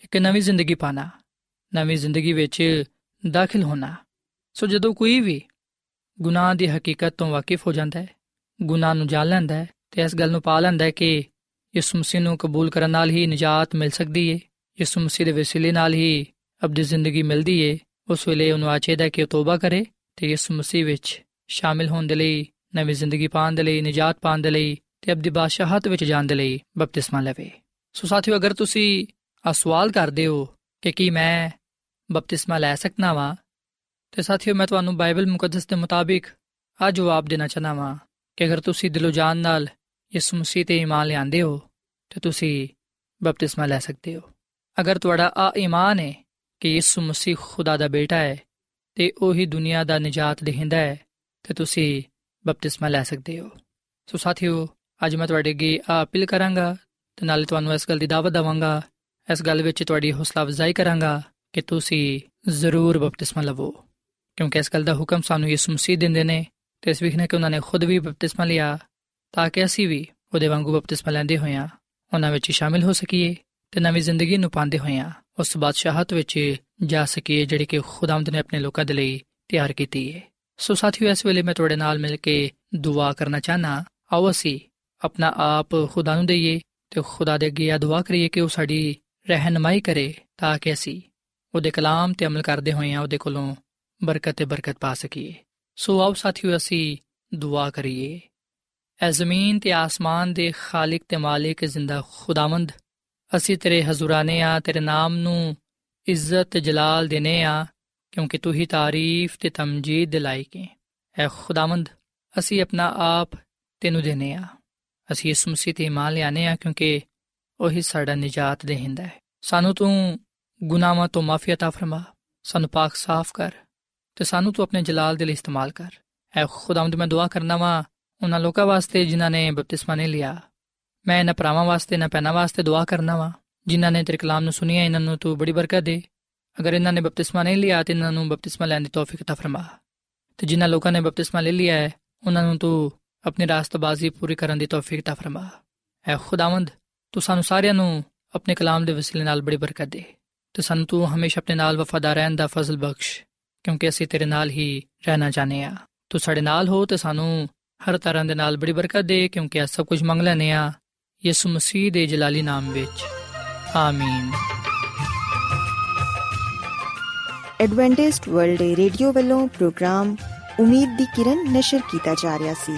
ਇੱਕ ਨਵੀਂ ਜ਼ਿੰਦਗੀ ਪਾਣਾ, ਨਵੀਂ ਜ਼ਿੰਦਗੀ ਵਿੱਚ ਦਾਖਲ ਹੋਣਾ। ਸੋ ਜਦੋਂ ਕੋਈ ਵੀ ਗੁਨਾਹ ਦੀ ਹਕੀਕਤ ਤੋਂ ਵਾਕਿਫ ਹੋ ਜਾਂਦਾ ਹੈ, ਗੁਨਾਹ ਨੂੰ ਜਾਣ ਲੈਂਦਾ ਹੈ ਤੇ ਇਸ ਗੱਲ ਨੂੰ ਪਾ ਲੈਂਦਾ ਹੈ ਕਿ ਯਿਸੂ ਮਸੀਹ ਨੂੰ ਕਬੂਲ ਕਰਨ ਨਾਲ ਹੀ ਨਜਾਤ ਮਿਲ ਸਕਦੀ ਹੈ ਯਿਸੂ ਮਸੀਹ ਦੇ ਵਸੀਲੇ ਨਾਲ ਹੀ ਅਬਦੀ ਜ਼ਿੰਦਗੀ ਮਿਲਦੀ ਹੈ ਉਸ ਵੇਲੇ ਉਹਨੂੰ ਆਚੇਦਾ ਕਿ ਉਹ ਤੋਬਾ ਕਰੇ ਤੇ ਯਿਸੂ ਮਸੀਹ ਵਿੱਚ ਸ਼ਾਮਿਲ ਹੋਣ ਦੇ ਲਈ, ਨਵੀਂ ਜ਼ਿੰਦਗੀ ਪਾਉਣ ਦੇ ਲਈ, ਨਜਾਤ ਪਾਉਣ ਦੇ ਲਈ ਤੇ ਅਬਦੀ ਬਾਦਸ਼ਾਹਤ ਵਿੱਚ ਜਾਣ ਦੇ ਲਈ ਬਪਤਿਸਮਾ ਲਵੇ। ਸੋ ਸਾਥੀਓ, ਅਗਰ ਤੁਸੀਂ ਆ ਸਵਾਲ ਕਰਦੇ ਹੋ ਕਿ ਕੀ ਮੈਂ ਬਪਤਿਸਮਾ ਲੈ ਸਕਣਾ ਵਾਂ, ਤੇ ਸਾਥੀਓ, ਮੈਂ ਤੁਹਾਨੂੰ ਬਾਈਬਲ ਮੁਕੱਦਸ ਦੇ ਮੁਤਾਬਿਕ ਆ ਜਵਾਬ ਦੇਣਾ ਚਾਹਨਾ ਵਾਂ ਕਿ ਅਗਰ ਤੁਸੀਂ ਦਿਲੋਂ ਜਾਨ ਨਾਲ ਯਿਸੂ ਮਸੀਹ ਤੇ ਈਮਾਨ ਲਿਆਂਦੇ ਹੋ, ਤੇ ਤੁਸੀਂ ਬਪਤਿਸਮਾ ਲੈ ਸਕਦੇ ਹੋ। ਅਗਰ ਤੁਹਾਡਾ ਆ ਈਮਾਨ ਹੈ ਕਿ ਯਿਸੂ ਮਸੀਹ ਖੁਦਾ ਦਾ ਬੇਟਾ ਹੈ ਤੇ ਉਹੀ ਦੁਨੀਆ ਦਾ ਨਜਾਤ ਦੇਹਿੰਦਾ ਹੈ, ਤੇ ਤੁਸੀਂ ਬਪਤਿਸਮਾ ਲੈ ਸਕਦੇ ਹੋ। ਸੋ ਸਾਥੀਓ ਅੱਜ ਮੈਂ ਤੁਹਾਡੇ ਅੱਗੇ ਆ ਅਪੀਲ ਕਰਾਂਗਾ ਤੇ ਨਾਲੇ ਤੁਹਾਨੂੰ ਇਸ ਗੱਲ ਦੀ ਦਾਵਤ ਦਵਾਂਗਾ, ਇਸ ਗੱਲ ਵਿੱਚ ਤੁਹਾਡੀ ਹੌਸਲਾ ਅਫਜ਼ਾਈ ਕਰਾਂਗਾ ਕਿ ਤੁਸੀਂ ਜ਼ਰੂਰ ਬਪਤਿਸਮਾ ਲਵੋ। ਕਿਉਂਕਿ ਇਸ ਗੱਲ ਦਾ ਹੁਕਮ ਸਾਨੂੰ ਯਿਸੂ ਮਸੀਹ ਦਿੰਦੇ ਨੇ ਤੇ ਇਸ ਵਿਖਨੇ ਕਿ ਉਹਨਾਂ ਨੇ ਖੁਦ ਵੀ ਬਪਤਿਸਮਾ ਲਿਆ ਤਾਂ ਕਿ ਅਸੀਂ ਵੀ ਉਹਦੇ ਵਾਂਗੂ ਬਪਤਿਸਮਾ ਲੈਂਦੇ ਹੋਈਆਂ ਉਹਨਾਂ ਵਿੱਚ ਸ਼ਾਮਿਲ ਹੋ ਸਕੀਏ ਤੇ ਨਵੀਂ ਜ਼ਿੰਦਗੀ ਨੂੰ ਪਾਉਂਦੇ ਹੋਈਆਂ ਉਸ ਬਾਦਸ਼ਾਹਤ ਵਿੱਚ ਜਾ ਸਕੀਏ ਜਿਹੜੀ ਕਿ ਖੁਦਾਵੰਦ ਨੇ ਆਪਣੇ ਲੋਕਾਂ ਦੇ ਲਈ ਤਿਆਰ ਕੀਤੀ ਹੈ ਸੋ ਸਾਥੀਓ, ਇਸ ਵੇਲੇ ਮੈਂ ਤੁਹਾਡੇ ਨਾਲ ਮਿਲ ਕੇ ਦੁਆ ਕਰਨਾ ਚਾਹਨਾ ਆਓ ਅਸੀਂ ਆਪਣਾ ਆਪ ਖੁਦਾ ਨੂੰ ਦਈਏ ਤੇ ਖੁਦਾ ਦੇ ਅੱਗੇ ਆ ਦੁਆ ਕਰੀਏ ਕਿ ਉਹ ਸਾਡੀ ਰਹਿਨਮਾਈ ਕਰੇ ਤਾਂ ਕਿ ਅਸੀਂ ਉਹਦੇ ਕਲਾਮ ਤੇ ਅਮਲ ਕਰਦੇ ਹੋਏ ਹੋਈਆਂ ਉਹਦੇ ਕੋਲੋਂ ਬਰਕਤ ਤੇ ਬਰਕਤ ਪਾ ਸਕੀਏ। ਸੋ ਆਓ ਸਾਥੀਓ, ਅਸੀਂ ਦੁਆ ਕਰੀਏ। ਐ ਜ਼ਮੀਨ ਤੇ ਆਸਮਾਨ ਦੇ ਖਾਲਕ ਤੇ ਮਾਲਿਕ ਜ਼ਿੰਦਾ ਖੁਦਾਵੰਦ, ਅਸੀਂ ਤੇਰੇ ਹਜ਼ੂਰਾਨੇ ਆ, ਤੇਰੇ ਨਾਮ ਨੂੰ ਇੱਜ਼ਤ ਤੇ ਜਲਾਲ ਦੇਨੇ ਆ, ਕਿਉਂਕਿ ਤੂੰ ਹੀ ਤਾਰੀਫ ਤੇ ਤਮਜੀਦ ਦੇ ਲਾਇਕ ਹੈ ਐ ਖੁਦਾਵੰਦ, ਅਸੀਂ ਆਪਣਾ ਆਪ ਤੈਨੂੰ ਦੇਨੇ ਆ। ਅਸੀਂ ਇਸ ਮਸੀਹ ਤੇ ਇਮਾਨ ਲਿਆਨੇ ਆ ਕਿਉਂਕਿ ਉਹੀ ਸਾਡਾ ਨਜਾਤ ਦੇਹਿੰਦਾ ਹੈ ਸਾਨੂੰ ਤੂੰ ਗੁਨਾਹਾਂ ਤੋਂ ਮਾਫੀ عطا ਫਰਮਾ ਸਾਨੂੰ ਪਾਕ ਸਾਫ਼ ਕਰ ਤੇ ਸਾਨੂੰ ਤੂੰ ਆਪਣੇ ਜਲਾਲ ਦੇ ਲਈ ਇਸਤੇਮਾਲ ਕਰ ਐ ਖੁਦਾਵੰਦ ਮੈਂ ਦੁਆ ਕਰਨਾ ਵਾ ਉਹਨਾਂ ਲੋਕਾਂ ਵਾਸਤੇ ਜਿਨ੍ਹਾਂ ਨੇ ਬਪਤਿਸਮਾ ਨਹੀਂ ਲਿਆ ਮੈਂ ਇਹਨਾਂ ਭਰਾਵਾਂ ਵਾਸਤੇ ਨਾ ਪੈਨਾ ਵਾਸਤੇ ਦੁਆ ਕਰਨਾ ਵਾ ਜਿਨ੍ਹਾਂ ਨੇ ਤੇਰੇ ਕਲਾਮ ਨੂੰ ਸੁਨਿਆ ਇਹਨਾਂ ਨੂੰ ਤੂੰ ਬੜੀ ਬਰਕਤ ਦੇ ਅਗਰ ਇਹਨਾਂ ਨੇ ਬਪਤਿਸਮਾ ਨਹੀਂ ਲਿਆ ਤੇ ਇਹਨਾਂ ਨੂੰ ਬਪਤਿਸਮਾ ਲੈਣ ਦੀ ਤੌਫੀਕ عطا ਫਰਮਾ ਤੇ ਜਿਨ੍ਹਾਂ ਲੋਕਾਂ ਨੇ ਬਪਤਿਸਮਾ ਲੈ ਲਿਆ ਹੈ ਉਹਨਾਂ ਨੂੰ ਤੂੰ ਆਪਣੀ ਰਾਸਤਬਾਜ਼ੀ ਪੂਰੀ ਕਰਨ ਦੀ ਤੌਫੀਕ عطا ਫਰਮਾ ਐ ਖੁਦਾਵੰਦ ਤੂੰ ਸਾਨੂੰ ਸਾਰਿਆਂ ਨੂੰ ਆਪਣੇ ਕਲਾਮ ਦੇ ਵਸੀਲੇ ਨਾਲ ਬੜੀ ਬਰਕਤ ਦੇ ਤੇ ਸਾਨੂੰ ਤੂੰ ਹਮੇਸ਼ਾ ਆਪਣੇ ਨਾਲ ਵਫਾਦਾਰ ਰਹਿਣ ਦਾ ਫਜ਼ਲ ਬਖਸ਼ ਕਿਉਂਕਿ ਅਸੀਂ ਤੇਰੇ ਨਾਲ ਹੀ ਰਹਿਣਾ ਚਾਹਨੇ ਆ ਤੂੰ ਸਾਡੇ ਨਾਲ ਹੋ ਤੇ ਸਾਨੂੰ ਹਰ ਤਰ੍ਹਾਂ ਦੇ ਨਾਲ ਬੜੀ ਬਰਕਤ ਦੇ ਕਿਉਂਕਿ ਇਹ ਸਭ ਕੁਝ ਮੰਗ ਲੈਨੇ ਆ ਯਿਸੂ ਮਸੀਹ ਦੇ ਜਲਾਲੀ ਨਾਮ ਵਿੱਚ ਆਮੀਨ ਐਡਵੈਂਟਿਸਟ ਵਰਲਡ ਰੇਡੀਓ ਵੱਲੋਂ ਪ੍ਰੋਗਰਾਮ ਉਮੀਦ ਦੀ ਕਿਰਨ ਨਿਸ਼ਰ ਕੀਤਾ ਜਾ ਰਿਹਾ ਸੀ